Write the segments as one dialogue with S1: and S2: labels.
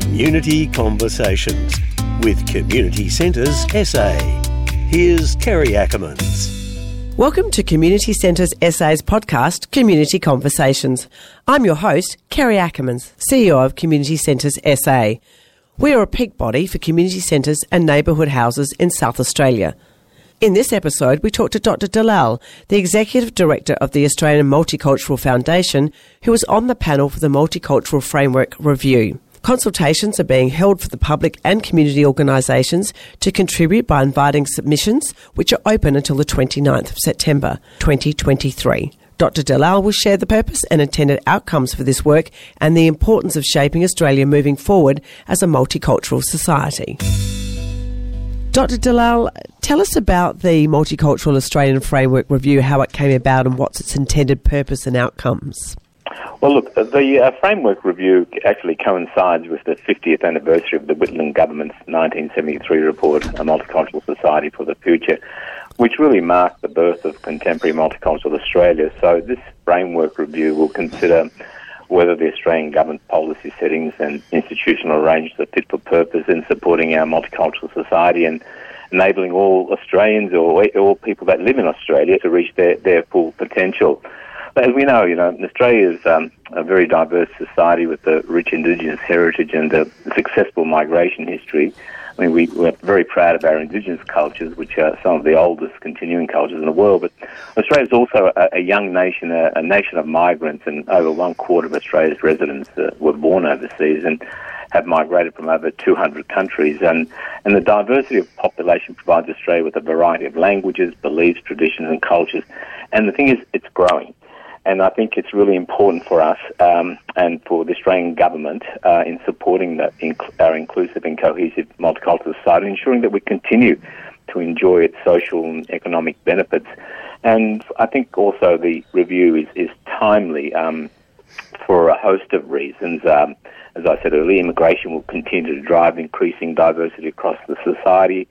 S1: Community Conversations with Community Centres SA. Here's Kerry Ackermans.
S2: Welcome to Community Centres SA's podcast, Community Conversations. I'm your host, Kerry Ackermans, CEO of Community Centres SA. We are a peak body for community centres and neighbourhood houses in South Australia. In this episode, we talk to Dr. Dellal, the Executive Director of the Australian Multicultural Foundation, who was on the panel for the Multicultural Framework Review. Consultations are being held for the public and community organisations to contribute by inviting submissions, which are open until the 29th of September 2023. Dr. Dellal will share the purpose and intended outcomes for this work and the importance of shaping Australia moving forward as a multicultural society. Dr. Dellal, tell us about the Multicultural Australian Framework Review, how it came about, and what's its intended purpose and outcomes.
S3: Well, look, the uh, framework review actually coincides with the 50th anniversary of the Whitlam government's 1973 report, A Multicultural Society for the Future, which really marked the birth of contemporary multicultural Australia. So this framework review will consider whether the Australian government policy settings and institutional arrangements are fit for purpose in supporting our multicultural society and enabling all Australians or all people that live in Australia to reach their, their full potential. But as we know, you know, Australia is um, a very diverse society with a rich Indigenous heritage and a successful migration history. I mean, we, we're very proud of our Indigenous cultures, which are some of the oldest continuing cultures in the world. But Australia is also a, a young nation, a, a, nation of migrants, and over one quarter of Australia's residents uh, were born overseas and have migrated from over 200 countries. And, and the diversity of population provides Australia with a variety of languages, beliefs, traditions, and cultures. And the thing is, it's growing. And I think it's really important for us um, and for the Australian government uh, in supporting the, our inclusive and cohesive multicultural society, ensuring that we continue to enjoy its social and economic benefits. And I think also the review is, is timely um, for a host of reasons. Um, as I said earlier, immigration will continue to drive increasing diversity across the society.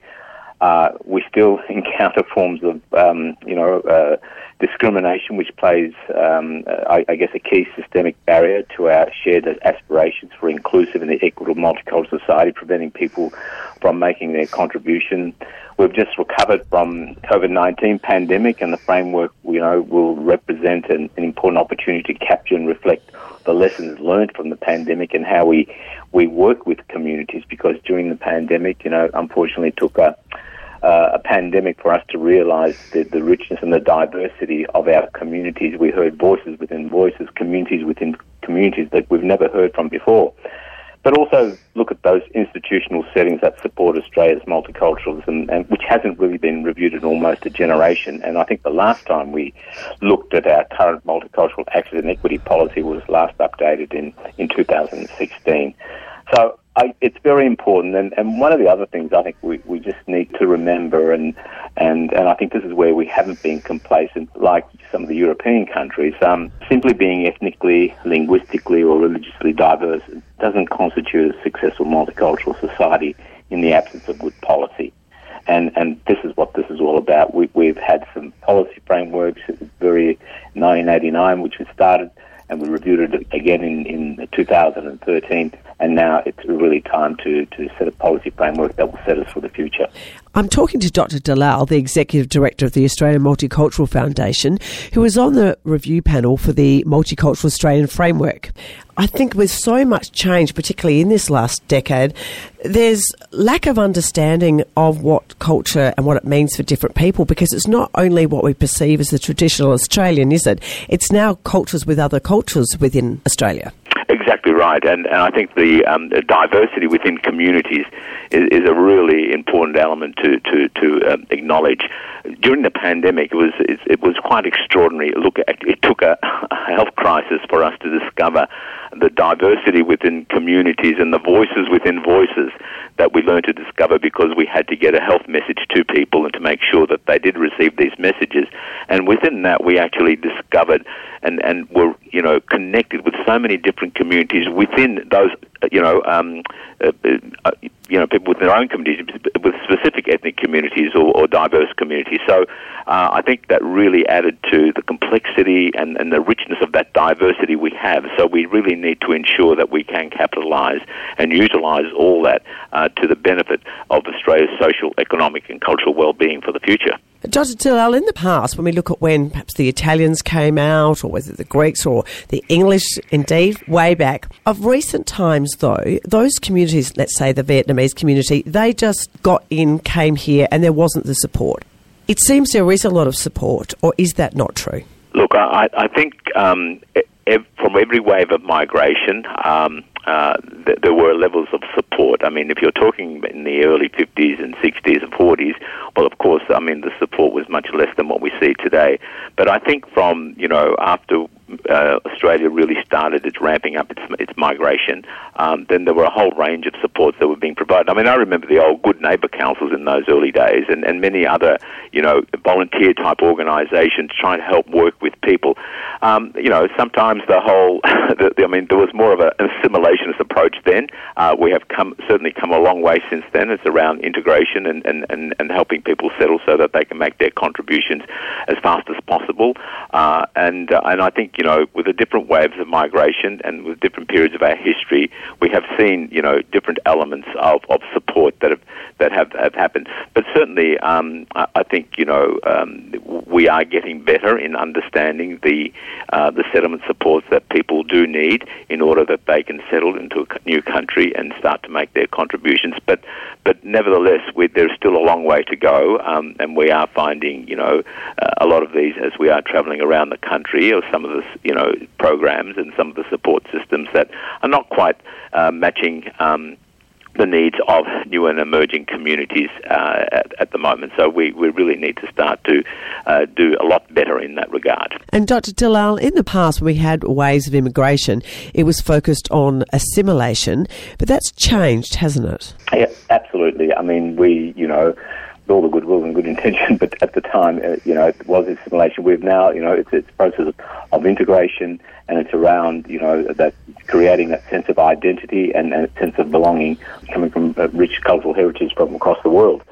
S3: Uh, we still encounter forms of, um, you know, uh, discrimination, which plays, um, I, I, guess, a key systemic barrier to our shared aspirations for inclusive and equitable multicultural society, preventing people from making their contribution. We've just recovered from COVID-19 pandemic, and the framework, you know, will represent an, an important opportunity to capture and reflect the lessons learned from the pandemic and how we we work with communities. Because during the pandemic, you know, unfortunately, took a uh, a pandemic for us to realise the, the richness and the diversity of our communities. We heard voices within voices, communities within communities that we've never heard from before. But also look at those institutional settings that support Australia's multiculturalism, and which hasn't really been reviewed in almost a generation. And I think the last time we looked at our current multicultural access and equity policy was last updated in, in 2016. So I, it's very important, and, and one of the other things I think we, we just need to remember, and, and, and I think this is where we haven't been complacent, like some of the European countries, um, simply being ethnically, linguistically, or religiously diverse doesn't constitute a successful multicultural society in the absence of good policy. And, and this is what this is all about. We, we've had some policy frameworks, very 1989, which was started, and we reviewed it again in, in 2013 and now it's really time to, to set a policy framework that will set us for the future.
S2: I'm talking to Dr. Dellal, the Executive Director of the Australian Multicultural Foundation, who was on the review panel for the Multicultural Australian Framework. I think with so much change, particularly in this last decade, there's lack of understanding of what culture and what it means for different people because it's not only what we perceive as the traditional Australian, is it? It's now cultures with other cultures within Australia.
S3: Exactly right, and, and I think the, um, the diversity within communities is, is, a really important element to to, to um, acknowledge. During the pandemic, it was it, it was quite extraordinary. Look, it took a, a health crisis for us to discover the diversity within communities and the voices within voices that we learned to discover because we had to get a health message to people and to make sure that they did receive these messages. And within that, we actually discovered and, and were, you know, connected with so many different communities within those you know, um, uh, uh, you know, people with their own communities, with specific ethnic communities or, or diverse communities. So uh, I think that really added to the complexity and, and the richness of that diversity we have. So we really need to ensure that we can capitalise and utilise all that uh, to the benefit of Australia's social, economic, and cultural well-being for the future.
S2: Dr. Dellal, in the past, when we look at when perhaps the Italians came out, or whether the Greeks or the English, indeed, way back, of recent times, though, those communities, let's say the Vietnamese community, they just got in, came here, and there wasn't the support. It seems there is a lot of support, or is that not true?
S3: Look, I, I think um, from every wave of migration, um, uh, th- there were levels of support. I mean, if you're talking in the early 50s and 60s and 40s, well, of course, I mean, the support was much less than what we see today. But I think from, you know, after uh, Australia really started its ramping up its, its migration, um, then there were a whole range of supports that were being provided. I mean, I remember the old Good Neighbour Councils in those early days, and, and many other, you know, volunteer type organisations trying to help work with people. Um, you know, sometimes the whole, the, the, I mean, there was more of a, an assimilationist approach then. Uh, we have come certainly come a long way since then. It's around integration and, and, and, and helping people settle so that they can make their contributions as fast as possible. Uh, and uh, and I think you know, with the different waves of migration and with different periods of our history, we have seen, you know, different elements of, of support that have that have, have happened. But certainly, um, I, I, think, you know, um, we are getting better in understanding the uh, the settlement supports that people do need in order that they can settle into a new country and start to make their contributions. But but nevertheless, we, there's still a long way to go, um, and we are finding, you know, uh, a lot of these as we are travelling around the country, or some of the, you know, programs and some of the support systems that are not quite uh, matching. Um, the needs of new and emerging communities uh, at, at, the moment. So we, we really need to start to uh, do a lot better in that regard.
S2: And Dr. Dellal, in the past when we had waves of immigration, it was focused on assimilation, but that's changed, hasn't it?
S3: Yeah, absolutely. I mean, we, you know, all the goodwill and good intention, but at the time, uh, you know, it was assimilation. We've now, you know, it's, it's a process of, of, integration, and it's around, you know, that creating that sense of identity and, and a sense of belonging coming from a rich cultural heritage from across the world.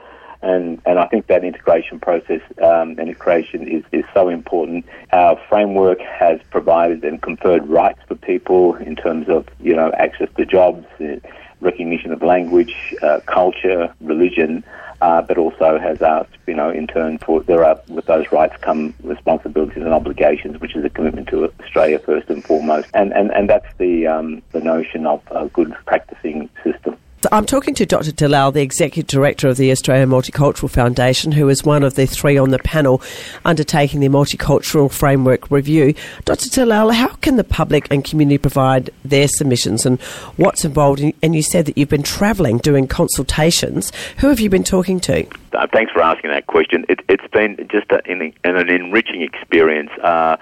S3: And, and I think that integration process um, and integration is, is so important. Our framework has provided and conferred rights for people in terms of, you know, access to jobs, uh, recognition of language, uh, culture, religion, uh, but also has asked, you know, in turn for there are with those rights come responsibilities and obligations, which is a commitment to Australia first and foremost, and and, and that's the um, the notion of a good practicing system.
S2: I'm talking to Dr. Dellal, the Executive Director of the Australian Multicultural Foundation, who is one of the three on the panel undertaking the Multicultural Framework Review. Dr. Dellal, how can the public and community provide their submissions and what's involved? In, and you said that you've been travelling doing consultations. Who have you been talking to?
S3: Uh, thanks for asking that question. It, has been just a, an, an, enriching experience. Uh,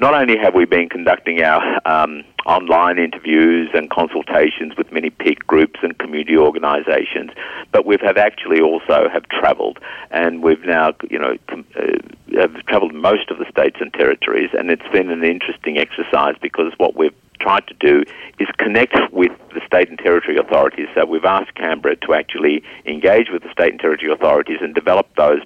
S3: not only have we been conducting our um, online interviews and consultations with many peak groups and community organisations, but we have actually also have travelled, and we've now, you know, com- uh, have travelled most of the states and territories, and it's been an interesting exercise because what we've tried to do is connect with the state and territory authorities. So we've asked Canberra to actually engage with the state and territory authorities and develop those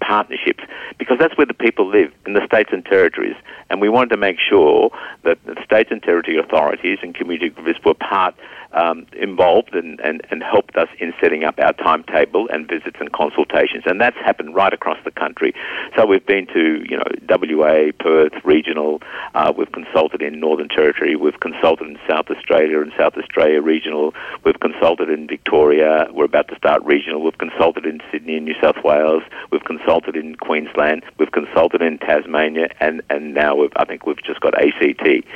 S3: partnerships because that's where the people live in the states and territories. And we wanted to make sure that the states and territory authorities and community groups were part um, involved and, and, and helped us in setting up our timetable and visits and consultations. And that's happened right across the country. So we've been to, you know, WA, Perth, regional. Uh, we've consulted in Northern Territory. We've consulted in South Australia and South Australia regional. We've consulted in Victoria. We're about to start regional. We've consulted in Sydney and New South Wales. We've consulted in Queensland. We've consulted in Tasmania. And, and now I think we've just got ACT.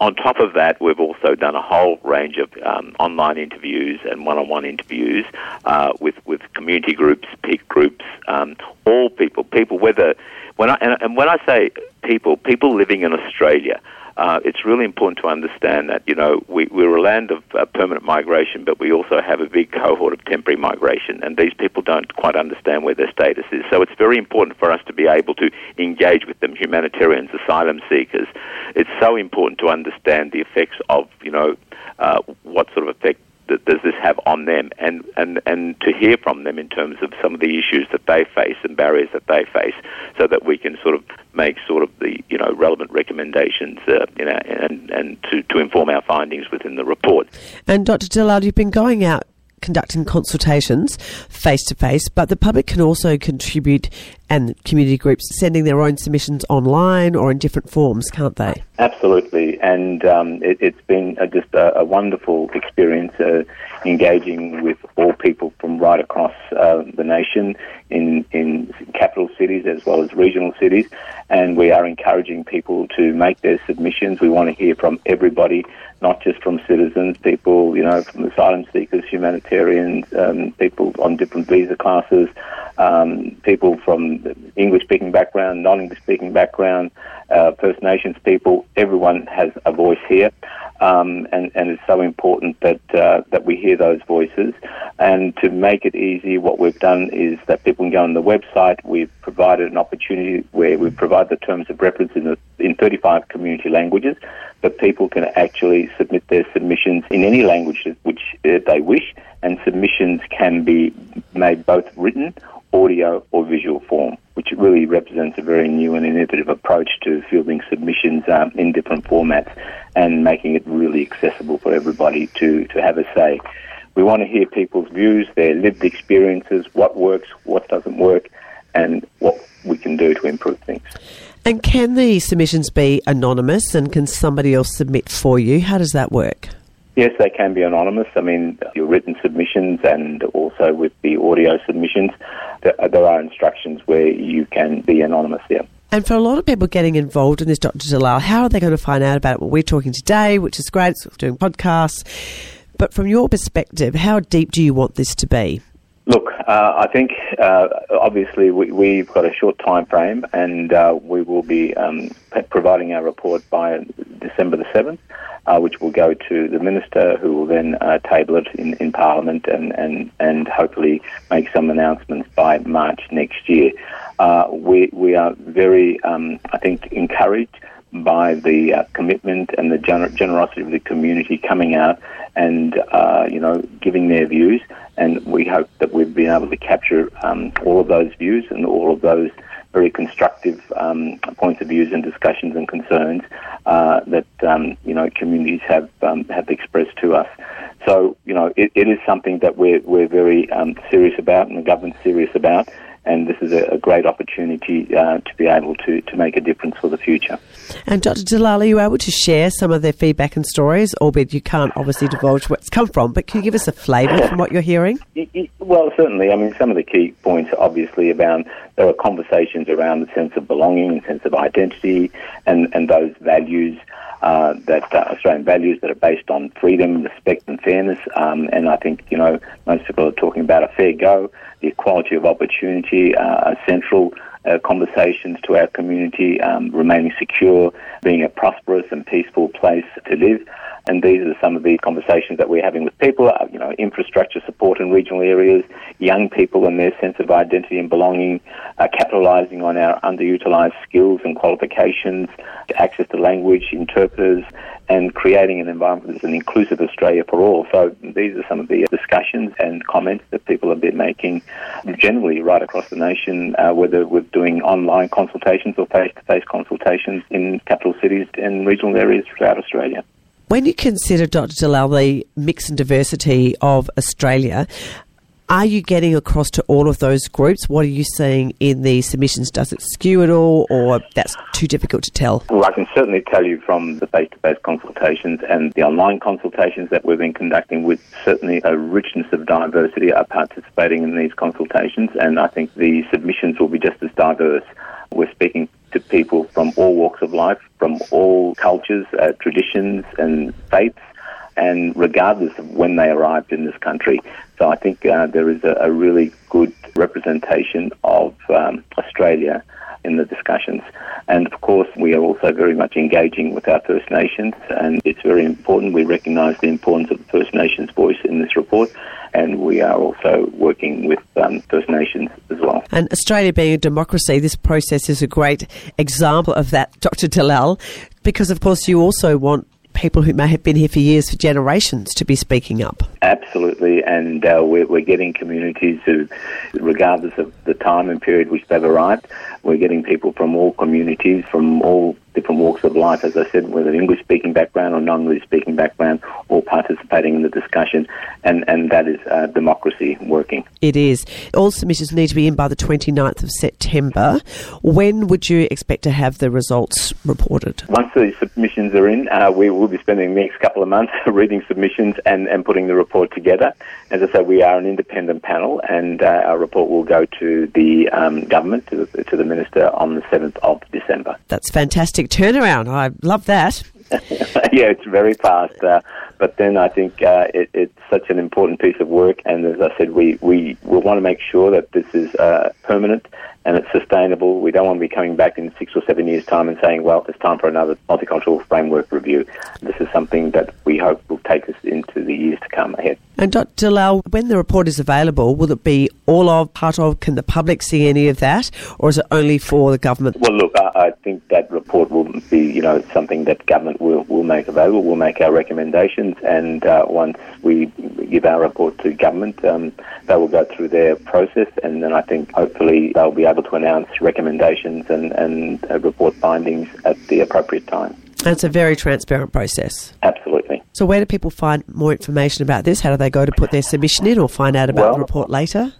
S3: On top of that, we've also done a whole range of um, online interviews and one-on-one interviews uh, with with community groups, peak groups, um, all people, people whether when I and, and when I say people, people living in Australia. uh, it's really important to understand that, you know, we, we're a land of uh, permanent migration, but we also have a big cohort of temporary migration, and these people don't quite understand where their status is. So it's very important for us to be able to engage with them, humanitarians, asylum seekers. It's so important to understand the effects of, you know, uh, what sort of effect does this have on them and, and, and to hear from them in terms of some of the issues that they face and barriers that they face so that we can sort of make sort of the you know relevant recommendations uh, you know, and, and to, to inform our findings within the report.
S2: And Dr. Dellal, you've been going out conducting consultations face to face, but the public can also contribute and community groups sending their own submissions online or in different forms, can't they?
S3: Absolutely, and um, it, has been a, just a, a, wonderful experience uh, engaging with all people from right across uh, the nation in, in capital cities as well as regional cities, and we are encouraging people to make their submissions. We want to hear from everybody, not just from citizens, people, you know, from asylum seekers, humanitarians, um, people on different visa classes, um, people from English-speaking background, non-English-speaking background, uh, First Nations people. Everyone has a voice here, um, and, and it's so important that uh, that we hear those voices. And to make it easy, what we've done is that people can go on the website. We've provided an opportunity where we provide the terms of reference in, the, in 35 community languages, but people can actually submit their submissions in any language which uh, they wish, and submissions can be made both written audio or visual form, which really represents a very new and innovative approach to fielding submissions um, in different formats and making it really accessible for everybody to, to have a say. We want to hear people's views, their lived experiences, what works, what doesn't work, and what we can do to improve things.
S2: And can the submissions be anonymous and can somebody else submit for you? How does that work?
S3: Yes, they can be anonymous. I mean, your written submissions and also with the audio submissions, there are instructions where you can be anonymous, yeah.
S2: And for a lot of people getting involved in this, Dr. Dellal, how are they going to find out about? Well, we're talking today, which is great, it's doing podcasts. But from your perspective, how deep do you want this to be?
S3: Look, uh, I think uh, obviously we, have got a short time frame and uh, we will be um, providing our report by December the 7th uh, which will go to the minister, who will then uh, table it in, in Parliament and, and, and hopefully make some announcements by March next year. Uh, we, we are very, um, I think, encouraged by the uh, commitment and the gener- generosity of the community coming out and uh, you know giving their views. And we hope that we've been able to capture um, all of those views and all of those very constructive um, points of views and discussions and concerns uh, that um, you know communities have um, have expressed to us. So you know it, it is something that we're we're very um, serious about, and the government's serious about and this is a, a great opportunity uh, to be able to, to make a difference for the future.
S2: And Dr. Dellal, are you able to share some of their feedback and stories, albeit you can't obviously divulge where it's come from, but can you give us a flavour from what you're hearing?
S3: Well, certainly. I mean, some of the key points are obviously about there are conversations around the sense of belonging and sense of identity and, and those values. Uh, that uh, Australian values that are based on freedom, respect, and fairness. Um, and I think you know most people are talking about a fair go, the equality of opportunity, uh, are central uh, conversations to our community, um, remaining secure, being a prosperous and peaceful place to live. And these are some of the conversations that we're having with people, uh, you know, infrastructure support in regional areas, young people and their sense of identity and belonging, uh, capitalising on our underutilised skills and qualifications, access to language, interpreters, and creating an environment that's an inclusive Australia for all. So these are some of the discussions and comments that people have been making generally right across the nation, uh, whether we're doing online consultations or face-to-face consultations in capital cities and regional areas throughout Australia.
S2: When you consider, Dr. Dellal, the mix and diversity of Australia, are you getting across to all of those groups? What are you seeing in the submissions? Does it skew at all, or that's too difficult to tell?
S3: Well, I can certainly tell you from the face to face consultations and the online consultations that we've been conducting, with certainly a richness of diversity are participating in these consultations, and I think the submissions will be just as diverse. We're speaking to people from all walks of life, from all cultures, uh, traditions, and faiths and regardless of when they arrived in this country. So I think uh, there is a, a, really good representation of um, Australia in the discussions. And of course, we are also very much engaging with our First Nations, and it's very important. We recognise the importance of the First Nations voice in this report, and we are also working with um, First Nations as well.
S2: And Australia being a democracy, this process is a great example of that, Dr. Dellal, because of course you also want people who may have been here for years, for generations, to be speaking up.
S3: Absolutely, and uh, we're, we're, getting communities who, regardless of the time and period which they've arrived, we're getting people from all communities, from all different walks of life, as I said, whether English speaking background or non English speaking background, all participating in the discussion, and, and that is uh, democracy working.
S2: It is. All submissions need to be in by the 29th of September. When would you expect to have the results reported?
S3: Once the submissions are in, uh, we will be spending the next couple of months reading submissions and, and putting the report together. As I said, we are an independent panel, and uh, our report will go to the um, government, to the, to the minister, on the 7th of December.
S2: That's fantastic turnaround. I love that.
S3: yeah, it's very fast. Uh, but then I think uh, it, it's such an important piece of work, and as I said, we we will want to make sure that this is uh, permanent and it's sustainable. We don't want to be coming back in six or seven years' time and saying, well, it's time for another multicultural framework review. This is something that we hope will take us into the years to come ahead.
S2: And Dr. Dellal, when the report is available, will it be all of, part of, can the public see any of that, or is it only for the government?
S3: Well, look, I, I think that report will be, you know, something that government will, will make available. We'll make our recommendations, and uh, once we give our report to government, um, they will go through their process, and then I think hopefully they'll be able to announce recommendations and, and uh, report findings at the appropriate time.
S2: And it's a very transparent process.
S3: Absolutely.
S2: So, where do people find more information about this? How do they go to put their submission in or find out about well, the report later?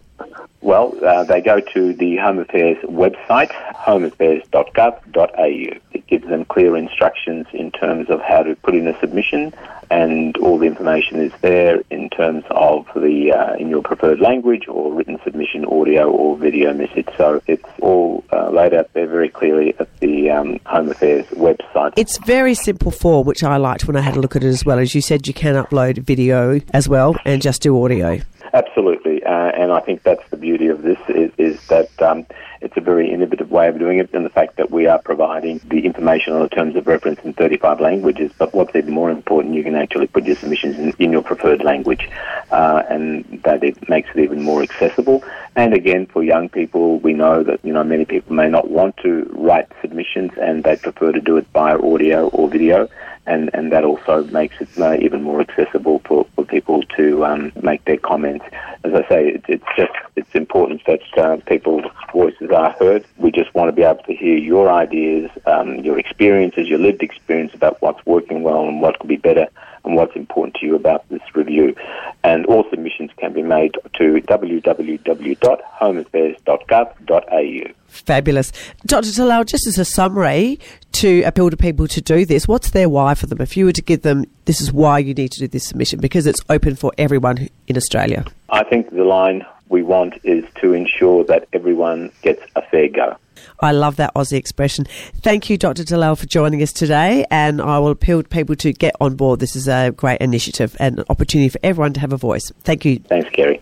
S3: Well, uh, they go to the Home Affairs website, homeaffairs.gov.au. It gives them clear instructions in terms of how to put in a submission, and all the information is there in terms of the uh, in your preferred language or written submission, audio or video message. So it's all uh, laid out there very clearly at the um, Home Affairs website.
S2: It's very simple form, which I liked when I had a look at it as well. As you said, you can upload video as well and just do audio.
S3: Absolutely, uh, and I think that's the beauty of this is, is that um, it's a very innovative way of doing it, and the fact that we are providing the information on the terms of reference in 35 languages. But what's even more important, you can actually put your submissions in, in your preferred language, uh, and that it makes it even more accessible. And again, for young people, we know that you know many people may not want to write submissions, and they prefer to do it via audio or video and, and that also makes it uh, even more accessible for, for people to um, make their comments. As I say, it, it's just it's important that uh, people's voices are heard. We just want to be able to hear your ideas, um, your experiences, your lived experience about what's working well and what could be better and what's important to you about this review. And all submissions can be made to www.homeaffairs.gov.au.
S2: Fabulous. Dr. Dellal, just as a summary to appeal to people to do this, what's their why for them? If you were to give them, this is why you need to do this submission, because it's open for everyone in Australia.
S3: I think the line we want is to ensure that everyone gets a fair go.
S2: I love that Aussie expression. Thank you, Dr. Dellal, for joining us today. And I will appeal to people to get on board. This is a great initiative and an opportunity for everyone to have a voice. Thank you.
S3: Thanks, Kerry.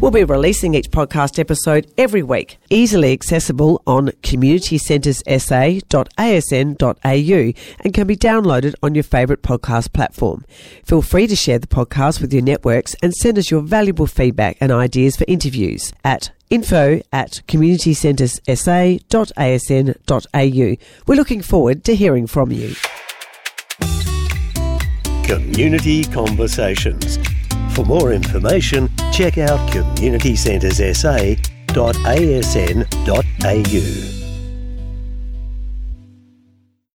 S2: We'll be releasing each podcast episode every week, easily accessible on communitycenterssa.asn.au and can be downloaded on your favourite podcast platform. Feel free to share the podcast with your networks and send us your valuable feedback and ideas for interviews at info at communitycenterssa.asn.au. We're looking forward to hearing from you.
S1: Community Conversations. For more information, check out communitycenterssa.asn.au.